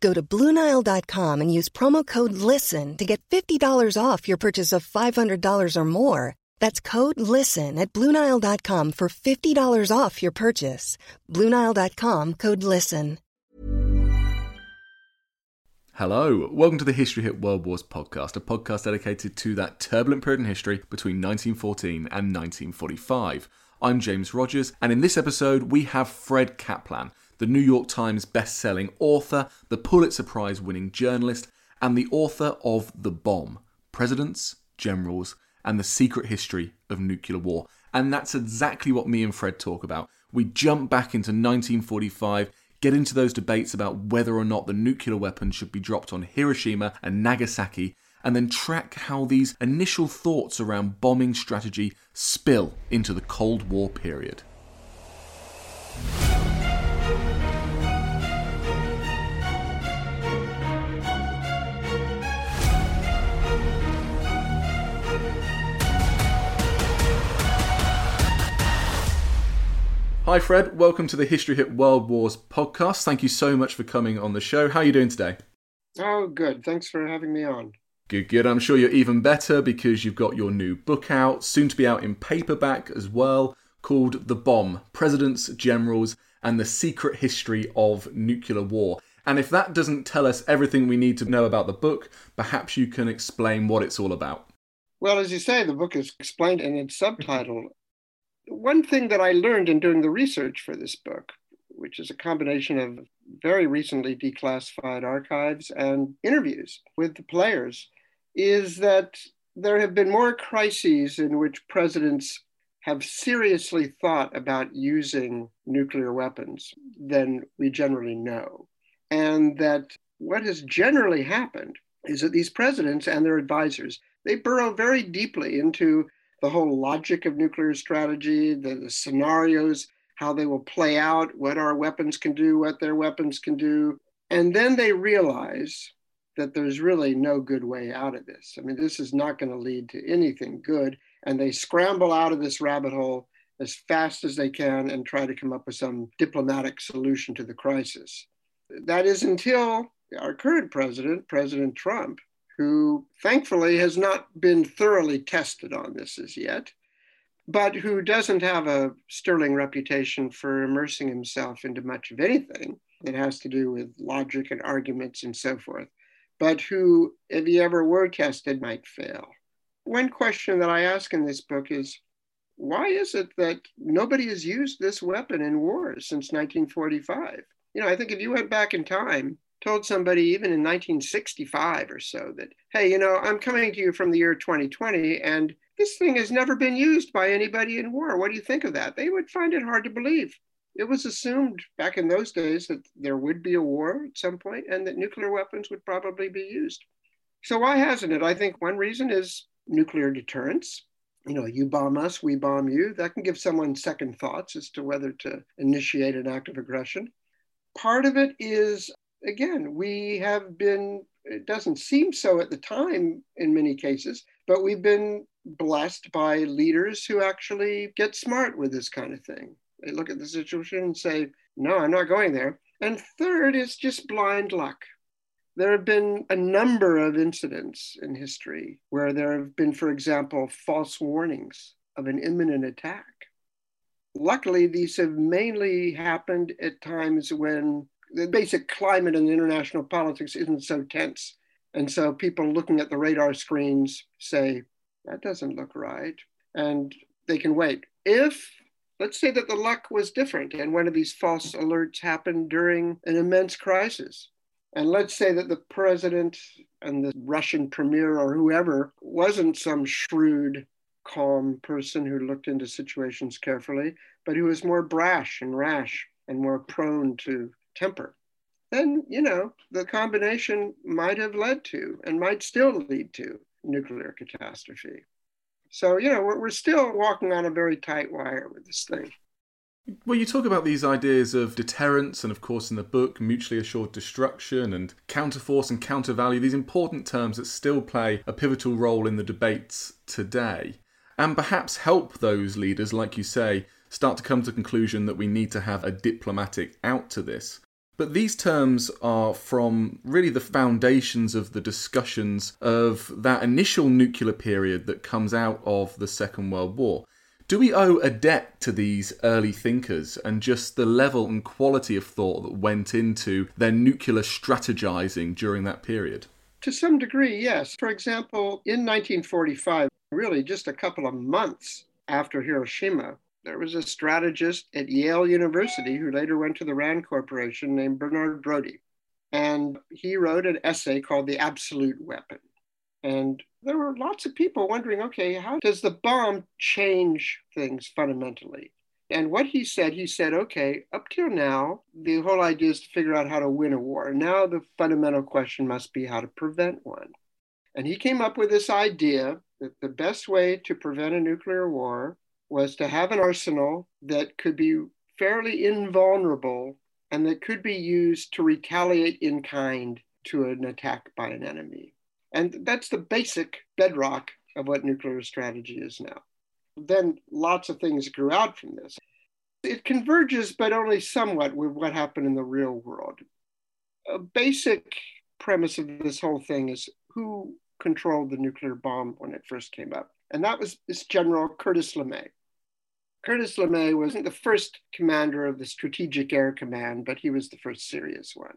Go to Bluenile.com and use promo code LISTEN to get $50 off your purchase of $500 or more. That's code LISTEN at Bluenile.com for $50 off your purchase. Bluenile.com code LISTEN. Hello, welcome to the History Hit World Wars podcast, a podcast dedicated to that turbulent period in history between 1914 and 1945. I'm James Rogers, and in this episode, we have Fred Kaplan the New York Times best-selling author, the Pulitzer Prize winning journalist, and the author of The Bomb: Presidents, Generals, and the Secret History of Nuclear War. And that's exactly what me and Fred talk about. We jump back into 1945, get into those debates about whether or not the nuclear weapons should be dropped on Hiroshima and Nagasaki, and then track how these initial thoughts around bombing strategy spill into the Cold War period. Hi, Fred. Welcome to the History Hit World Wars podcast. Thank you so much for coming on the show. How are you doing today? Oh, good. Thanks for having me on. Good, good. I'm sure you're even better because you've got your new book out, soon to be out in paperback as well, called The Bomb Presidents, Generals, and the Secret History of Nuclear War. And if that doesn't tell us everything we need to know about the book, perhaps you can explain what it's all about. Well, as you say, the book is explained in its subtitle one thing that I learned in doing the research for this book, which is a combination of very recently declassified archives and interviews with the players, is that there have been more crises in which presidents have seriously thought about using nuclear weapons than we generally know. And that what has generally happened is that these presidents and their advisors, they burrow very deeply into the whole logic of nuclear strategy, the, the scenarios, how they will play out, what our weapons can do, what their weapons can do. And then they realize that there's really no good way out of this. I mean, this is not going to lead to anything good. And they scramble out of this rabbit hole as fast as they can and try to come up with some diplomatic solution to the crisis. That is until our current president, President Trump, who thankfully has not been thoroughly tested on this as yet, but who doesn't have a sterling reputation for immersing himself into much of anything that has to do with logic and arguments and so forth, but who, if he ever were tested, might fail. One question that I ask in this book is why is it that nobody has used this weapon in wars since 1945? You know, I think if you went back in time told somebody even in 1965 or so that, hey, you know, I'm coming to you from the year 2020 and this thing has never been used by anybody in war. What do you think of that? They would find it hard to believe. It was assumed back in those days that there would be a war at some point and that nuclear weapons would probably be used. So, why hasn't it? I think one reason is nuclear deterrence. You know, you bomb us, we bomb you. That can give someone second thoughts as to whether to initiate an act of aggression. Part of it is again, we have been, it doesn't seem so at the time in many cases, but we've been blessed by leaders who actually get smart with this kind of thing. They look at the situation and say, no, I'm not going there. And third is just blind luck. There have been a number of incidents in history where there have been, for example, false warnings of an imminent attack. Luckily, these have mainly happened at times when the basic climate in international politics isn't so tense. And so people looking at the radar screens say, that doesn't look right. And they can wait. If, let's say that the luck was different and one of these false alerts happened during an immense crisis, and let's say that the president and the Russian premier or whoever wasn't some shrewd, calm person who looked into situations carefully, but who was more brash and rash and more prone to temper. Then, you know, the combination might have led to and might still lead to nuclear catastrophe. So, you know, we're, we're still walking on a very tight wire with this thing. Well, you talk about these ideas of deterrence, and of course, in the book, mutually assured destruction and counterforce and countervalue, these important terms that still play a pivotal role in the debates today, and perhaps help those leaders, like you say, start to come to the conclusion that we need to have a diplomatic out to this. But these terms are from really the foundations of the discussions of that initial nuclear period that comes out of the Second World War. Do we owe a debt to these early thinkers and just the level and quality of thought that went into their nuclear strategizing during that period? To some degree, yes. For example, in 1945, really just a couple of months after Hiroshima, there was a strategist at Yale University who later went to the RAND Corporation named Bernard Brodie. And he wrote an essay called The Absolute Weapon. And there were lots of people wondering okay, how does the bomb change things fundamentally? And what he said, he said, okay, up till now, the whole idea is to figure out how to win a war. Now the fundamental question must be how to prevent one. And he came up with this idea that the best way to prevent a nuclear war was to have an arsenal that could be fairly invulnerable and that could be used to retaliate in kind to an attack by an enemy. And that's the basic bedrock of what nuclear strategy is now. Then lots of things grew out from this. It converges, but only somewhat, with what happened in the real world. A basic premise of this whole thing is who controlled the nuclear bomb when it first came up. And that was this General Curtis LeMay. Curtis LeMay wasn't the first commander of the Strategic Air Command, but he was the first serious one.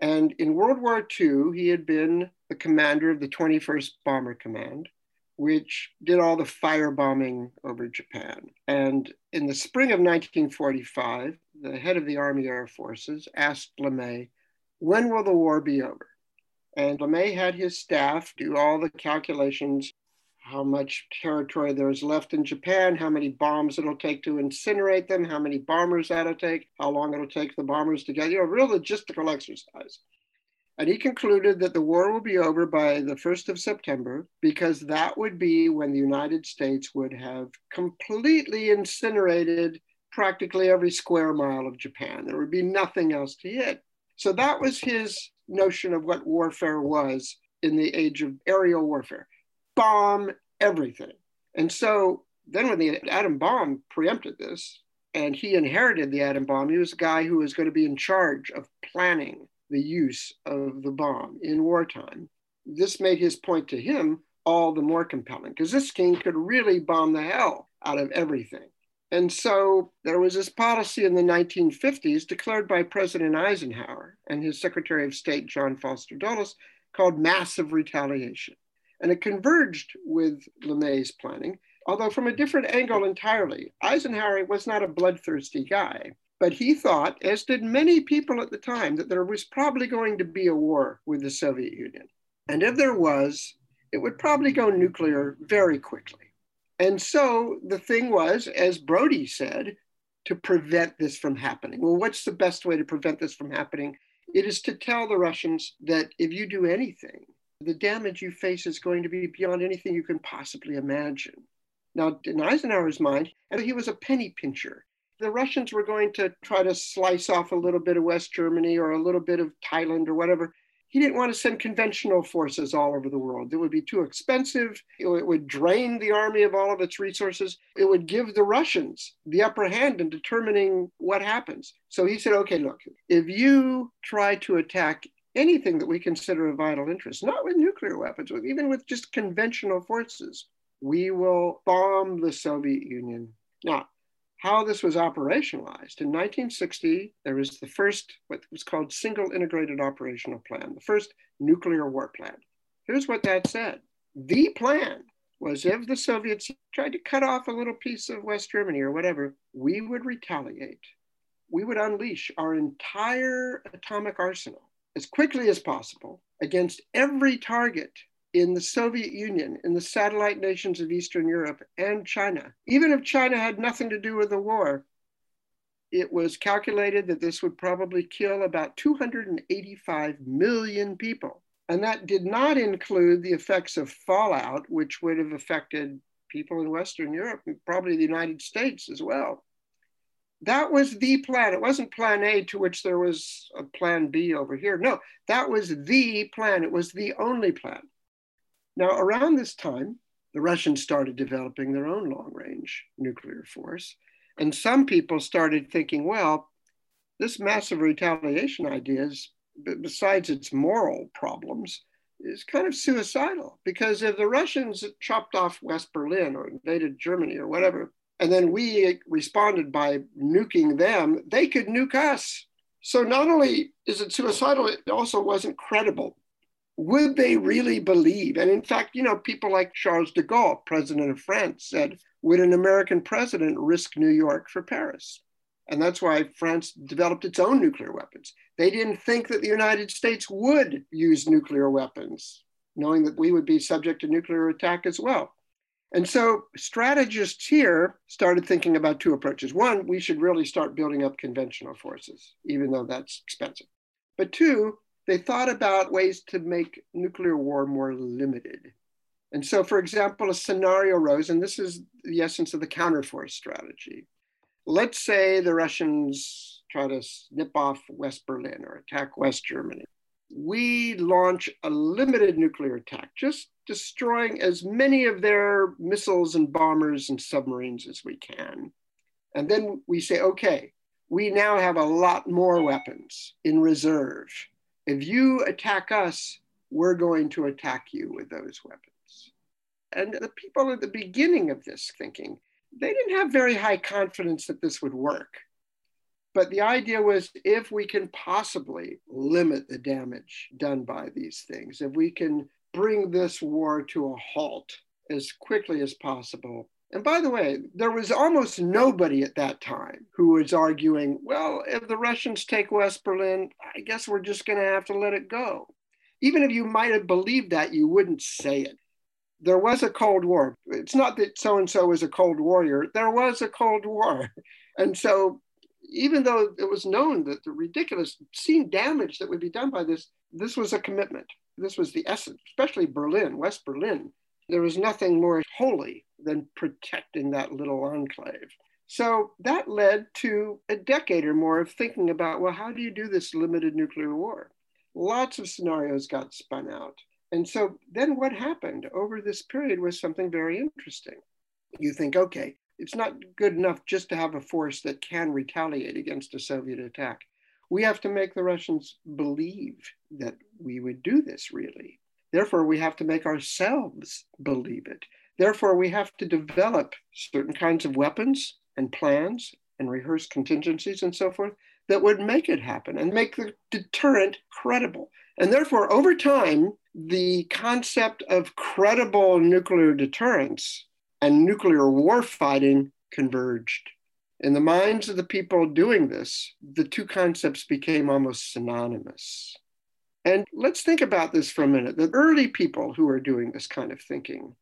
And in World War II, he had been the commander of the 21st Bomber Command, which did all the firebombing over Japan. And in the spring of 1945, the head of the Army Air Forces asked LeMay, when will the war be over? And LeMay had his staff do all the calculations how much territory there's left in Japan, how many bombs it'll take to incinerate them, how many bombers that'll take, how long it'll take the bombers to get, you know, real logistical exercise. And he concluded that the war will be over by the 1st of September because that would be when the United States would have completely incinerated practically every square mile of Japan. There would be nothing else to hit. So that was his notion of what warfare was in the age of aerial warfare bomb everything. And so then when the atom bomb preempted this and he inherited the atom bomb, he was a guy who was going to be in charge of planning the use of the bomb in wartime. This made his point to him all the more compelling because this king could really bomb the hell out of everything. And so there was this policy in the 1950s declared by President Eisenhower and his Secretary of State, John Foster Dulles, called massive retaliation. And it converged with LeMay's planning, although from a different angle entirely. Eisenhower was not a bloodthirsty guy, but he thought, as did many people at the time, that there was probably going to be a war with the Soviet Union. And if there was, it would probably go nuclear very quickly. And so the thing was, as Brodie said, to prevent this from happening. Well, what's the best way to prevent this from happening? It is to tell the Russians that if you do anything, the damage you face is going to be beyond anything you can possibly imagine. Now, in Eisenhower's mind, he was a penny pincher. The Russians were going to try to slice off a little bit of West Germany or a little bit of Thailand or whatever. He didn't want to send conventional forces all over the world. It would be too expensive. It would drain the army of all of its resources. It would give the Russians the upper hand in determining what happens. So he said, okay, look, if you try to attack anything that we consider a vital interest, not with nuclear weapons, but even with just conventional forces. We will bomb the Soviet Union. Now, how this was operationalized. In 1960, there was the first, what was called Single Integrated Operational Plan, the first nuclear war plan. Here's what that said the plan was if the Soviets tried to cut off a little piece of West Germany or whatever, we would retaliate. We would unleash our entire atomic arsenal as quickly as possible against every target in the Soviet Union, in the satellite nations of Eastern Europe, and China. Even if China had nothing to do with the war, it was calculated that this would probably kill about 285 million people. And that did not include the effects of fallout, which would have affected people in Western Europe and probably the United States as well. That was the plan. It wasn't plan A to which there was a plan B over here. No, that was the plan. It was the only plan. Now, around this time, the Russians started developing their own long range nuclear force. And some people started thinking, well, this massive retaliation idea is, besides its moral problems, is kind of suicidal because if the Russians chopped off West Berlin or invaded Germany or whatever, and then we responded by nuking them, they could nuke us. So not only is it suicidal, it also wasn't credible would they really believe? And in fact, you know, people like Charles de Gaulle, president of France, said, would an American president risk New York for Paris? And that's why France developed its own nuclear weapons. They didn't think that the United States would use nuclear weapons, knowing that we would be subject to nuclear attack as well. And so strategists here started thinking about two approaches. One, we should really start building up conventional forces, even though that's expensive. But two, they thought about ways to make nuclear war more limited. And so, for example, a scenario arose, and this is the essence of the counterforce strategy. Let's say the Russians try to snip off West Berlin or attack West Germany. We launch a limited nuclear attack, just destroying as many of their missiles and bombers and submarines as we can. And then we say, okay, we now have a lot more weapons in reserve if you attack us, we're going to attack you with those weapons. And the people at the beginning of this thinking, they didn't have very high confidence that this would work. But the idea was if we can possibly limit the damage done by these things, if we can bring this war to a halt as quickly as possible, and by the way, there was almost nobody at that time who was arguing, well, if the Russians take West Berlin, I guess we're just going to have to let it go. Even if you might have believed that, you wouldn't say it. There was a Cold War. It's not that so and so was a Cold Warrior, there was a Cold War. And so, even though it was known that the ridiculous scene damage that would be done by this, this was a commitment. This was the essence, especially Berlin, West Berlin. There was nothing more holy than protecting that little enclave. So that led to a decade or more of thinking about well, how do you do this limited nuclear war? Lots of scenarios got spun out. And so then what happened over this period was something very interesting. You think, okay, it's not good enough just to have a force that can retaliate against a Soviet attack. We have to make the Russians believe that we would do this really. Therefore, we have to make ourselves believe it. Therefore, we have to develop certain kinds of weapons and plans and rehearse contingencies and so forth that would make it happen and make the deterrent credible. And therefore, over time, the concept of credible nuclear deterrence and nuclear war fighting converged. In the minds of the people doing this, the two concepts became almost synonymous. And let's think about this for a minute. The early people who are doing this kind of thinking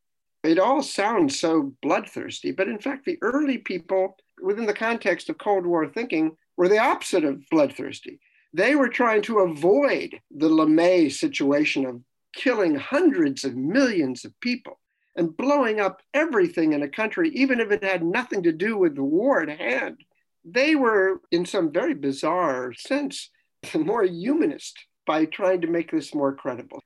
it all sounds so bloodthirsty, but in fact, the early people within the context of Cold War thinking were the opposite of bloodthirsty. They were trying to avoid the LeMay situation of killing hundreds of millions of people and blowing up everything in a country, even if it had nothing to do with the war at hand. They were, in some very bizarre sense, more humanist by trying to make this more credible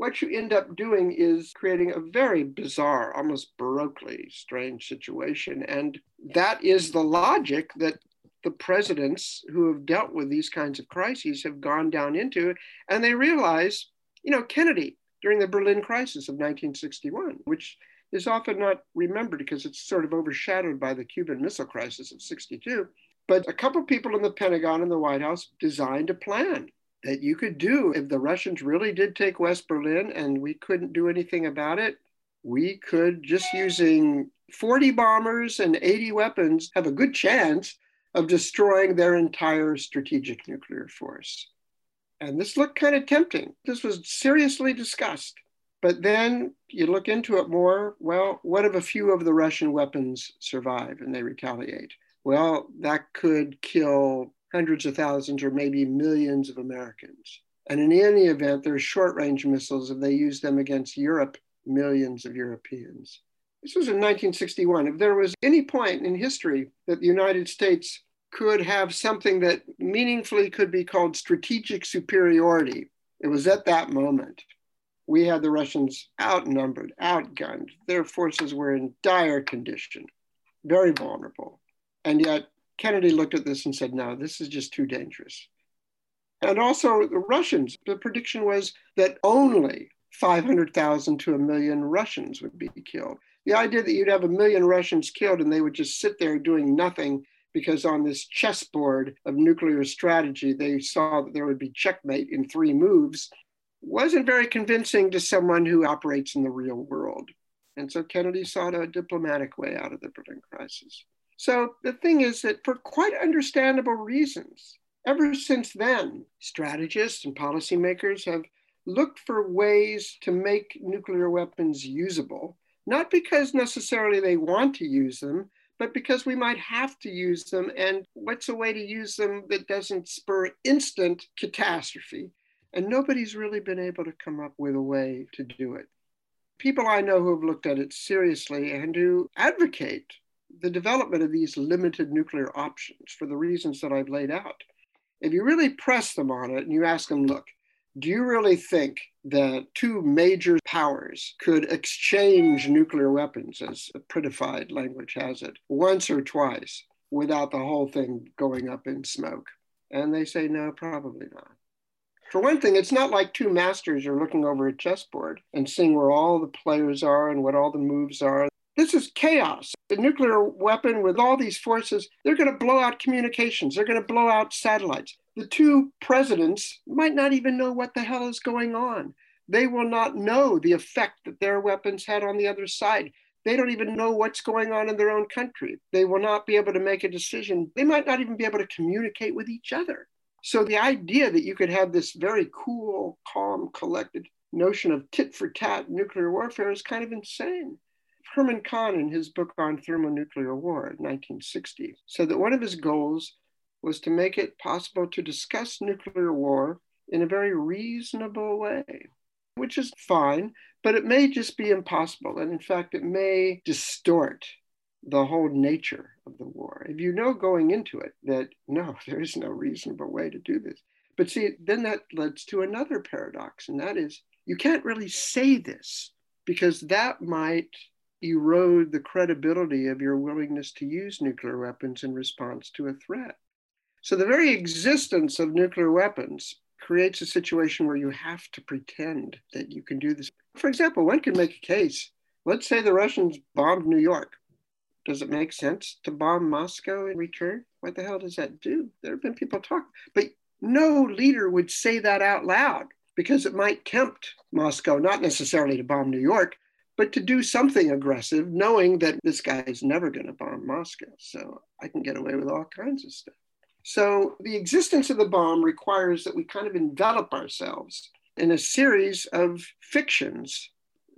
what you end up doing is creating a very bizarre, almost baroquely strange situation. And that is the logic that the presidents who have dealt with these kinds of crises have gone down into. And they realize, you know, Kennedy during the Berlin crisis of 1961, which is often not remembered because it's sort of overshadowed by the Cuban Missile Crisis of 62. But a couple of people in the Pentagon and the White House designed a plan that you could do if the Russians really did take West Berlin and we couldn't do anything about it. we could, just using 40 bombers and 80 weapons, have a good chance of destroying their entire strategic nuclear force. And this looked kind of tempting. This was seriously discussed. But then you look into it more. Well, what if a few of the Russian weapons survive and they retaliate? Well, that could kill hundreds of thousands or maybe millions of Americans. And in any event, there's short range missiles. If they use them against Europe, millions of Europeans. This was in 1961. If there was any point in history that the United States could have something that meaningfully could be called strategic superiority, it was at that moment. We had the Russians outnumbered, outgunned. Their forces were in dire condition, very vulnerable. And yet, Kennedy looked at this and said, no, this is just too dangerous. And also, the Russians, the prediction was that only 500,000 to a million Russians would be killed. The idea that you'd have a million Russians killed and they would just sit there doing nothing because on this chessboard of nuclear strategy, they saw that there would be checkmate in three moves wasn't very convincing to someone who operates in the real world. And so Kennedy sought a diplomatic way out of the Berlin crisis. So the thing is that for quite understandable reasons, ever since then, strategists and policymakers have looked for ways to make nuclear weapons usable, not because necessarily they want to use them, but because we might have to use them. And what's a way to use them that doesn't spur instant catastrophe? And nobody's really been able to come up with a way to do it. People I know who have looked at it seriously and who advocate the development of these limited nuclear options for the reasons that I've laid out. If you really press them on it and you ask them, look, do you really think that two major powers could exchange nuclear weapons, as a prettified language has it, once or twice without the whole thing going up in smoke? And they say, no, probably not. For one thing, it's not like two masters are looking over a chessboard and seeing where all the players are and what all the moves are. This is chaos. The nuclear weapon with all these forces, they're going to blow out communications, they're going to blow out satellites the two presidents might not even know what the hell is going on. They will not know the effect that their weapons had on the other side. They don't even know what's going on in their own country. They will not be able to make a decision. They might not even be able to communicate with each other. So the idea that you could have this very cool, calm, collected notion of tit for tat nuclear warfare is kind of insane. Herman Kahn, in his book on thermonuclear war in 1960, said that one of his goals was to make it possible to discuss nuclear war in a very reasonable way, which is fine, but it may just be impossible. And in fact, it may distort the whole nature of the war. If you know going into it that no, there is no reasonable way to do this. But see, then that leads to another paradox, and that is you can't really say this because that might erode the credibility of your willingness to use nuclear weapons in response to a threat. So the very existence of nuclear weapons creates a situation where you have to pretend that you can do this. For example, one can make a case. Let's say the Russians bombed New York. Does it make sense to bomb Moscow in return? What the hell does that do? There have been people talk, but no leader would say that out loud because it might tempt Moscow, not necessarily to bomb New York, but to do something aggressive, knowing that this guy is never going to bomb Moscow. So I can get away with all kinds of stuff. So the existence of the bomb requires that we kind of envelop ourselves in a series of fictions,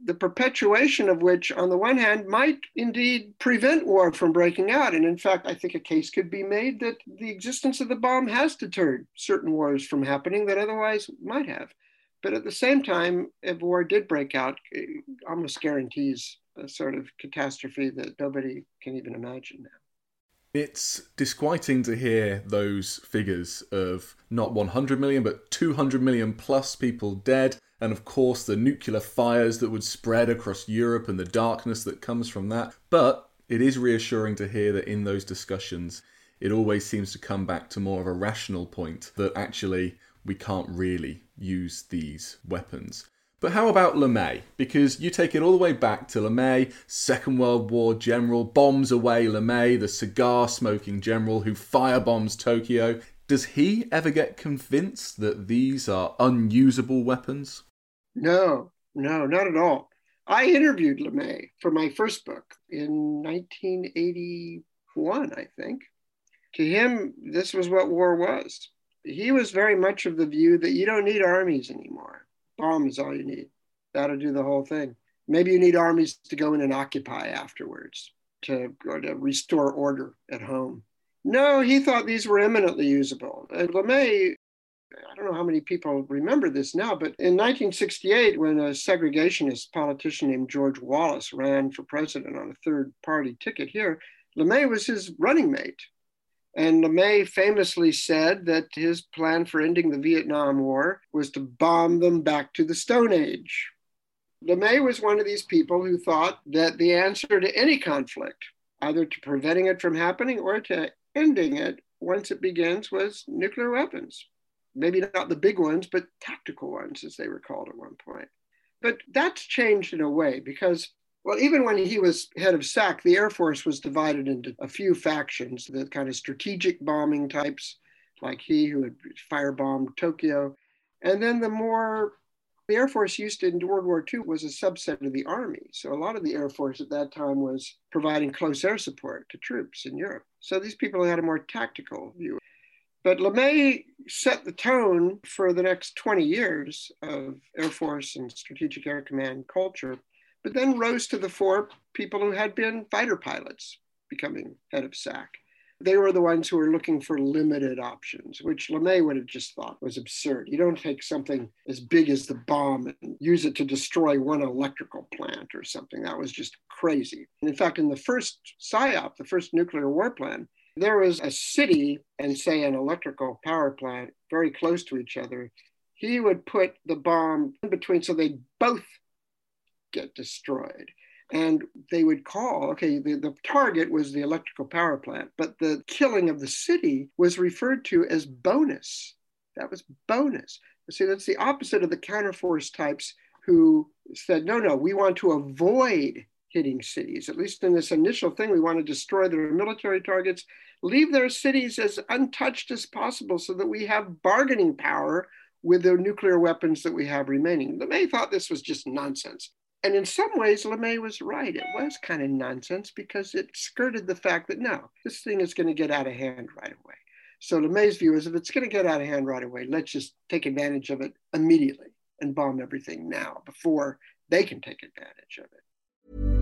the perpetuation of which, on the one hand, might indeed prevent war from breaking out. And in fact, I think a case could be made that the existence of the bomb has deterred certain wars from happening that otherwise might have. But at the same time, if war did break out, it almost guarantees a sort of catastrophe that nobody can even imagine now. It's disquieting to hear those figures of not 100 million, but 200 million plus people dead, and of course the nuclear fires that would spread across Europe and the darkness that comes from that. But it is reassuring to hear that in those discussions, it always seems to come back to more of a rational point that actually we can't really use these weapons. But how about LeMay? Because you take it all the way back to LeMay, Second World War general, bombs away LeMay, the cigar smoking general who firebombs Tokyo. Does he ever get convinced that these are unusable weapons? No, no, not at all. I interviewed LeMay for my first book in 1981, I think. To him, this was what war was. He was very much of the view that you don't need armies anymore. Bomb is all you need. That'll do the whole thing. Maybe you need armies to go in and occupy afterwards to, to restore order at home. No, he thought these were eminently usable. And LeMay I don't know how many people remember this now, but in 1968, when a segregationist politician named George Wallace ran for president on a third party ticket here, LeMay was his running mate. And LeMay famously said that his plan for ending the Vietnam War was to bomb them back to the Stone Age. LeMay was one of these people who thought that the answer to any conflict, either to preventing it from happening or to ending it once it begins, was nuclear weapons maybe not the big ones, but tactical ones, as they were called at one point. But that's changed in a way because, well, even when he was head of SAC, the Air Force was divided into a few factions the kind of strategic bombing types, like he who had firebombed Tokyo. And then the more the Air Force used in World War II was a subset of the Army. So a lot of the Air Force at that time was providing close air support to troops in Europe. So these people had a more tactical view. But LeMay set the tone for the next 20 years of Air Force and Strategic Air Command culture, but then rose to the fore people who had been fighter pilots becoming head of SAC. They were the ones who were looking for limited options, which LeMay would have just thought was absurd. You don't take something as big as the bomb and use it to destroy one electrical plant or something. That was just crazy. And in fact, in the first SIOP, the first nuclear war plan, there was a city and say an electrical power plant very close to each other, he would put the bomb in between so they both get destroyed. And they would call, okay, the, the target was the electrical power plant, but the killing of the city was referred to as bonus. That was bonus. See, that's the opposite of the counterforce types who said, no, no, we want to avoid hitting cities. At least in this initial thing, we want to destroy their military targets, leave their cities as untouched as possible so that we have bargaining power with the nuclear weapons that we have remaining. LeMay thought this was just nonsense. And in some ways, LeMay was right. It was kind of nonsense because it skirted the fact that no, this thing is going to get out of hand right away. So LeMay's view is if it's going to get out of hand right away, let's just take advantage of it immediately and bomb everything now before they can take advantage of it.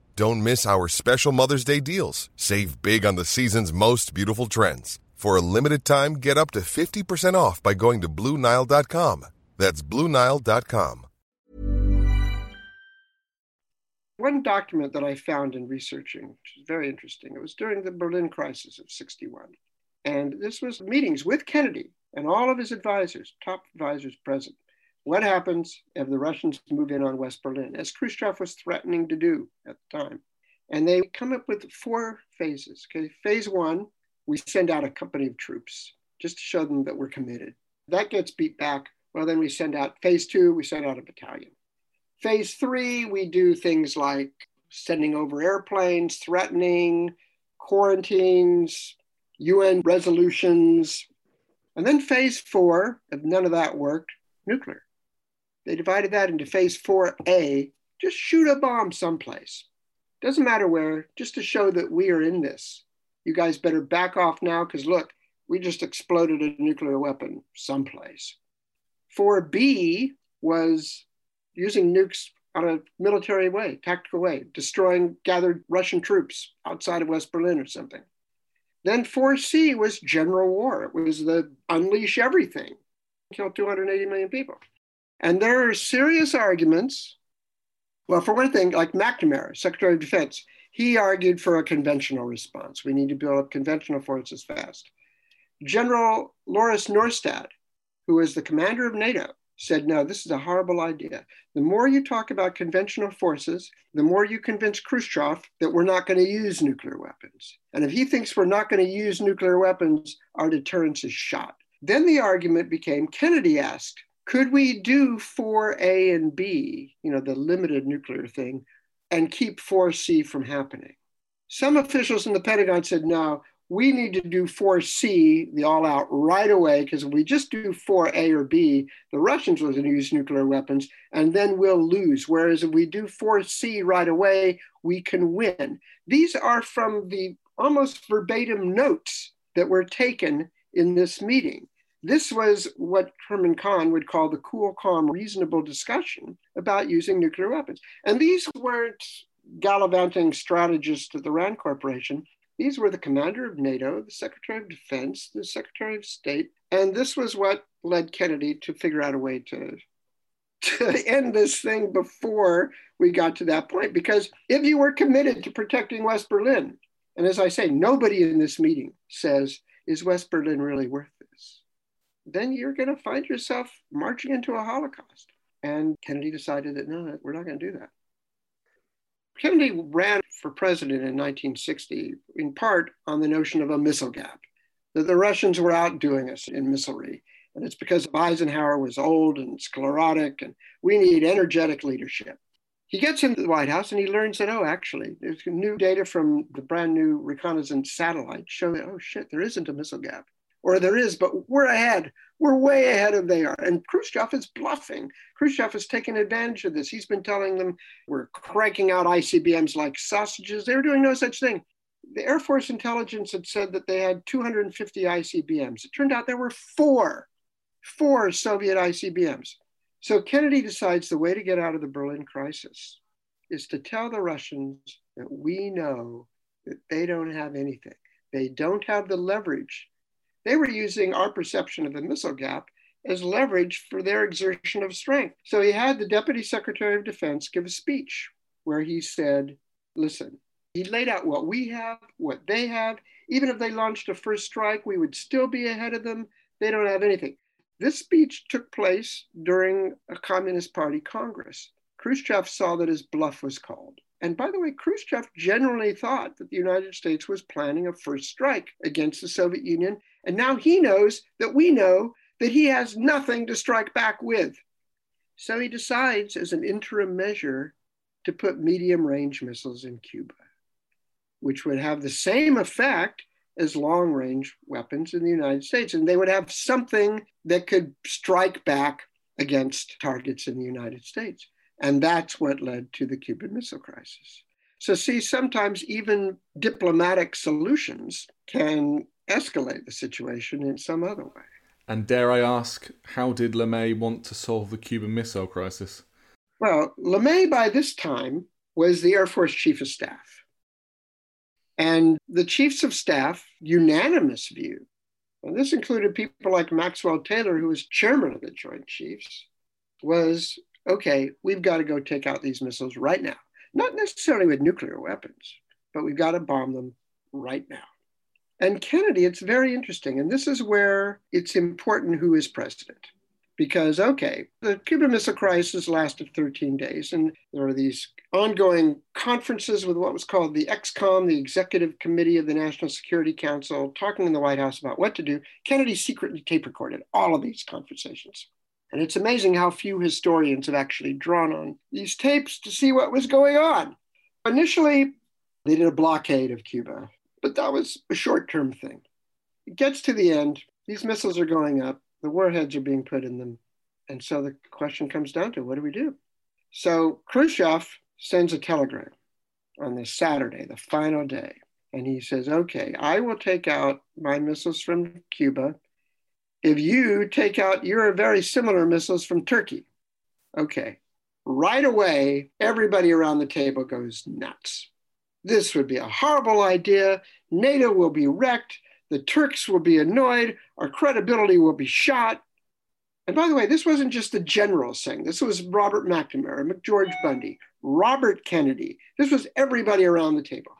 Don't miss our special Mother's Day deals. Save big on the season's most beautiful trends. For a limited time, get up to 50% off by going to Bluenile.com. That's Bluenile.com. One document that I found in researching, which is very interesting, it was during the Berlin crisis of 61. And this was meetings with Kennedy and all of his advisors, top advisors present what happens if the Russians move in on West Berlin, as Khrushchev was threatening to do at the time. And they come up with four phases. Okay, phase one, we send out a company of troops just to show them that we're committed. That gets beat back. Well, then we send out phase two, we send out a battalion. Phase three, we do things like sending over airplanes, threatening, quarantines, UN resolutions. And then phase four, if none of that worked, nuclear. They divided that into phase 4A, just shoot a bomb someplace. Doesn't matter where, just to show that we are in this. You guys better back off now because look, we just exploded a nuclear weapon someplace. 4B was using nukes on a military way, tactical way, destroying gathered Russian troops outside of West Berlin or something. Then 4C was general war. It was the unleash everything, kill 280 million people. And there are serious arguments. Well, for one thing, like McNamara, Secretary of Defense, he argued for a conventional response. We need to build up conventional forces fast. General Lauris Norstad, who was the commander of NATO, said, no, this is a horrible idea. The more you talk about conventional forces, the more you convince Khrushchev that we're not going to use nuclear weapons. And if he thinks we're not going to use nuclear weapons, our deterrence is shot. Then the argument became Kennedy asked, could we do 4A and B, you know, the limited nuclear thing, and keep 4C from happening? Some officials in the Pentagon said, no, we need to do 4C, the all out, right away, because if we just do 4A or B, the Russians will use nuclear weapons and then we'll lose. Whereas if we do 4C right away, we can win. These are from the almost verbatim notes that were taken in this meeting. This was what Herman Kahn would call the cool, calm, reasonable discussion about using nuclear weapons. And these weren't gallivanting strategists at the RAND Corporation. These were the commander of NATO, the Secretary of Defense, the Secretary of State. And this was what led Kennedy to figure out a way to, to end this thing before we got to that point. Because if you were committed to protecting West Berlin, and as I say, nobody in this meeting says, is West Berlin really worth then you're going to find yourself marching into a Holocaust. And Kennedy decided that no, we're not going to do that. Kennedy ran for president in 1960 in part on the notion of a missile gap, that the Russians were outdoing us in missilery. And it's because Eisenhower was old and sclerotic, and we need energetic leadership. He gets into the White House and he learns that, oh, actually, there's new data from the brand new reconnaissance satellite show that, oh, shit, there isn't a missile gap or there is, but we're ahead. We're way ahead of they are. And Khrushchev is bluffing. Khrushchev is taking advantage of this. He's been telling them we're cranking out ICBMs like sausages. They were doing no such thing. The Air Force intelligence had said that they had 250 ICBMs. It turned out there were four, four Soviet ICBMs. So Kennedy decides the way to get out of the Berlin crisis is to tell the Russians that we know that they don't have anything. They don't have the leverage they were using our perception of the missile gap as leverage for their exertion of strength. So he had the Deputy Secretary of Defense give a speech where he said, listen, he laid out what we have, what they have. Even if they launched a first strike, we would still be ahead of them. They don't have anything. This speech took place during a Communist Party Congress. Khrushchev saw that his bluff was called. And by the way, Khrushchev generally thought that the United States was planning a first strike against the Soviet Union and now he knows that we know that he has nothing to strike back with. So he decides, as an interim measure, to put medium range missiles in Cuba, which would have the same effect as long range weapons in the United States. And they would have something that could strike back against targets in the United States. And that's what led to the Cuban Missile Crisis. So, see, sometimes even diplomatic solutions can escalate the situation in some other way. And dare I ask, how did LeMay want to solve the Cuban Missile Crisis? Well, LeMay by this time was the Air Force Chief of Staff. And the chiefs of staff, unanimous view, and this included people like Maxwell Taylor, who was chairman of the Joint Chiefs, was okay, we've got to go take out these missiles right now. Not necessarily with nuclear weapons, but we've got to bomb them right now. And Kennedy, it's very interesting. And this is where it's important who is president. Because, okay, the Cuban Missile Crisis lasted 13 days, and there are these ongoing conferences with what was called the ExComm, the Executive Committee of the National Security Council, talking in the White House about what to do. Kennedy secretly tape recorded all of these conversations. And it's amazing how few historians have actually drawn on these tapes to see what was going on. Initially, they did a blockade of Cuba, but that was a short term thing. It gets to the end, these missiles are going up, the warheads are being put in them. And so the question comes down to what do we do? So Khrushchev sends a telegram on this Saturday, the final day. And he says, okay, I will take out my missiles from Cuba if you take out your very similar missiles from Turkey. Okay. Right away, everybody around the table goes nuts. This would be a horrible idea. NATO will be wrecked. The Turks will be annoyed. Our credibility will be shot. And by the way, this wasn't just the general saying, this was Robert McNamara, McGeorge Bundy, Robert Kennedy. This was everybody around the table.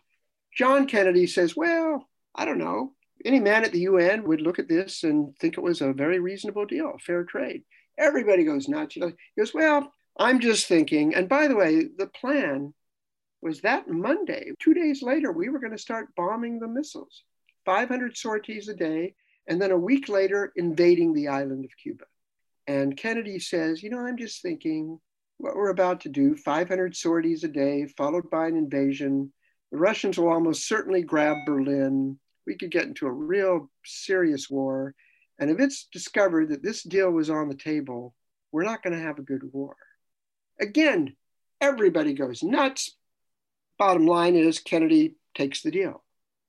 John Kennedy says, Well, I don't know. Any man at the UN would look at this and think it was a very reasonable deal, fair trade. Everybody goes nuts. He goes, Well, I'm just thinking. And by the way, the plan was that Monday, two days later, we were going to start bombing the missiles, 500 sorties a day, and then a week later, invading the island of Cuba. And Kennedy says, You know, I'm just thinking what we're about to do 500 sorties a day, followed by an invasion. The Russians will almost certainly grab Berlin. We could get into a real serious war. And if it's discovered that this deal was on the table, we're not going to have a good war. Again, everybody goes nuts. Bottom line is Kennedy takes the deal.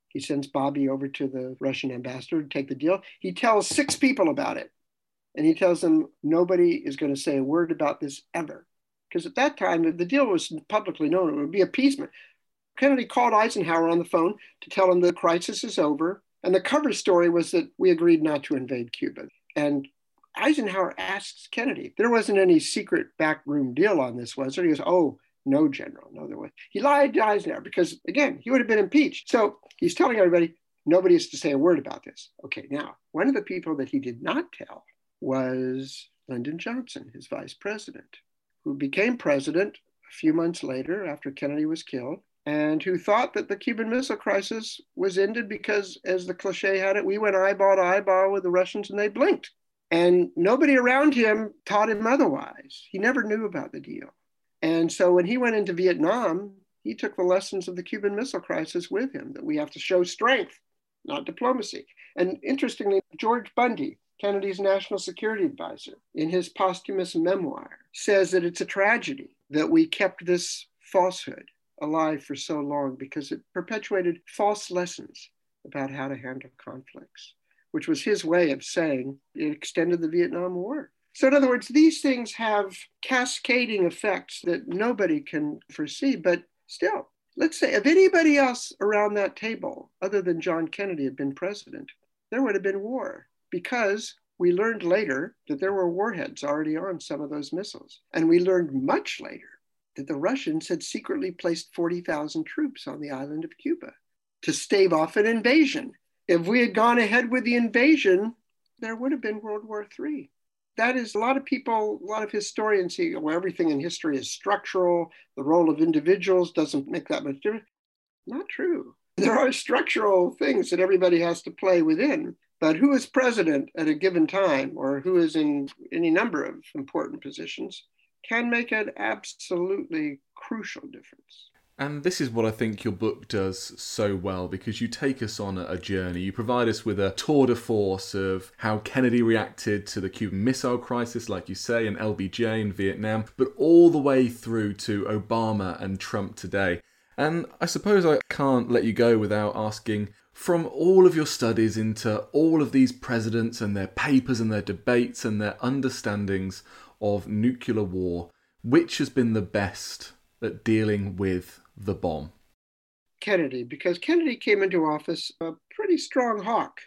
He sends Bobby over to the Russian ambassador to take the deal. He tells six people about it. And he tells them nobody is going to say a word about this ever. Because at that time, the deal was publicly known, it would be appeasement. Kennedy called Eisenhower on the phone to tell him the crisis is over. And the cover story was that we agreed not to invade Cuba. And Eisenhower asks Kennedy, there wasn't any secret backroom deal on this, was there? He goes, oh, no, General, no, there was. He lied to Eisenhower because, again, he would have been impeached. So he's telling everybody, nobody is to say a word about this. Okay, now, one of the people that he did not tell was Lyndon Johnson, his vice president, who became president a few months later after Kennedy was killed and who thought that the Cuban Missile Crisis was ended because, as the cliche had it, we went eyeball to eyeball with the Russians and they blinked. And nobody around him taught him otherwise. He never knew about the deal. And so when he went into Vietnam, he took the lessons of the Cuban Missile Crisis with him that we have to show strength, not diplomacy. And interestingly, George Bundy, Kennedy's national security advisor, in his posthumous memoir, says that it's a tragedy that we kept this falsehood alive for so long because it perpetuated false lessons about how to handle conflicts which was his way of saying it extended the Vietnam War. So, in other words, these things have cascading effects that nobody can foresee. But still, let's say if anybody else around that table, other than John Kennedy, had been president, there would have been war because we learned later that there were warheads already on some of those missiles. And we learned much later that the Russians had secretly placed 40,000 troops on the island of Cuba to stave off an invasion if we had gone ahead with the invasion, there would have been World War III. That is, a lot of people, a lot of historians say, well, everything in history is structural. The role of individuals doesn't make that much difference. Not true. There are structural things that everybody has to play within. But who is president at a given time or who is in any number of important positions can make an absolutely crucial difference. And this is what I think your book does so well because you take us on a journey. You provide us with a tour de force of how Kennedy reacted to the Cuban Missile Crisis, like you say, and LBJ in Vietnam, but all the way through to Obama and Trump today. And I suppose I can't let you go without asking from all of your studies into all of these presidents and their papers and their debates and their understandings of nuclear war, which has been the best at dealing with the bomb? Kennedy, because Kennedy came into office a pretty strong hawk.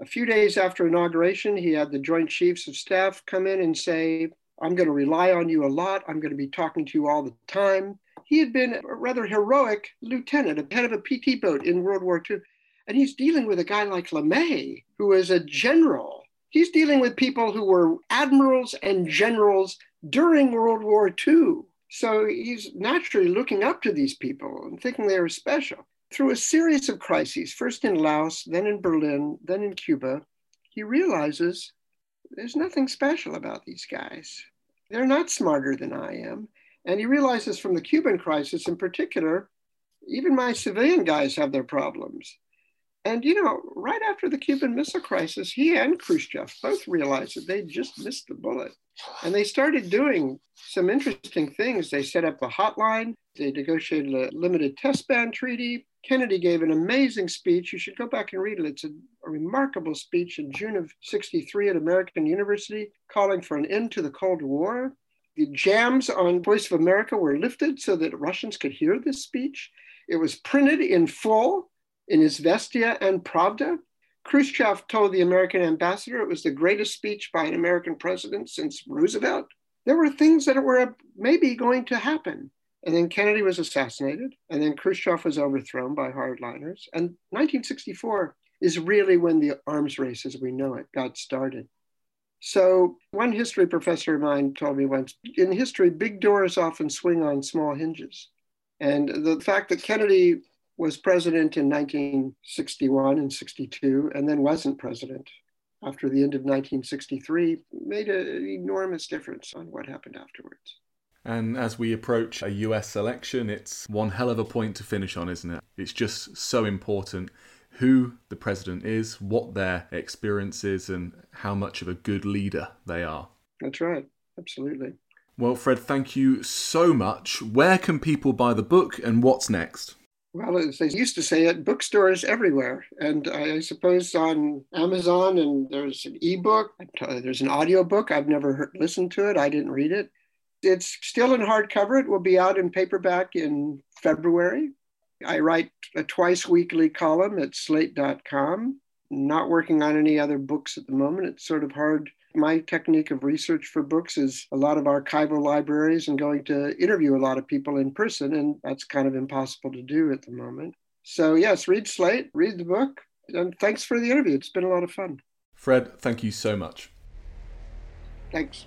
A few days after inauguration, he had the Joint Chiefs of Staff come in and say, I'm going to rely on you a lot. I'm going to be talking to you all the time. He had been a rather heroic lieutenant, a head of a PT boat in World War II. And he's dealing with a guy like LeMay, who is a general. He's dealing with people who were admirals and generals during World War II. So he's naturally looking up to these people and thinking they are special. Through a series of crises, first in Laos, then in Berlin, then in Cuba, he realizes there's nothing special about these guys. They're not smarter than I am. And he realizes from the Cuban crisis in particular, Even my civilian guys have their problems. And, you know, right after the Cuban Missile Crisis, he and Khrushchev both realized that they just missed the bullet. And they started doing some interesting things. They set up a hotline, they negotiated a limited test ban treaty. Kennedy gave an amazing speech. You should go back and read it. It's a, a remarkable speech in June of 63 at American University calling for an end to the Cold War. The jams on Voice of America were lifted so that Russians could hear this speech. It was printed in full in Izvestia and Pravda. Khrushchev told the American ambassador it was the greatest speech by an American president since Roosevelt. There were things that were maybe going to happen. And then Kennedy was assassinated, and then Khrushchev was overthrown by hardliners. And 1964 is really when the arms race as we know it got started. So, one history professor of mine told me once in history, big doors often swing on small hinges. And the fact that Kennedy was president in 1961 and 62, and then wasn't president after the end of 1963, made an enormous difference on what happened afterwards. And as we approach a US election, it's one hell of a point to finish on, isn't it? It's just so important who the president is, what their experience is, and how much of a good leader they are. That's right. Absolutely. Well, Fred, thank you so much. Where can people buy the book and what's next? Well, as they used to say it, bookstores everywhere. And I suppose on Amazon, and there's an ebook, uh, there's an audiobook. I've never heard, listened to it, I didn't read it. It's still in hardcover. It will be out in paperback in February. I write a twice weekly column at slate.com. Not working on any other books at the moment. It's sort of hard my technique of research for books is a lot of archival libraries and going to interview a lot of people in person, and that's kind of impossible to do at the moment. So, yes, read Slate, read the book, and thanks for the interview. It's been a lot of fun. Fred, thank you so much. Thanks.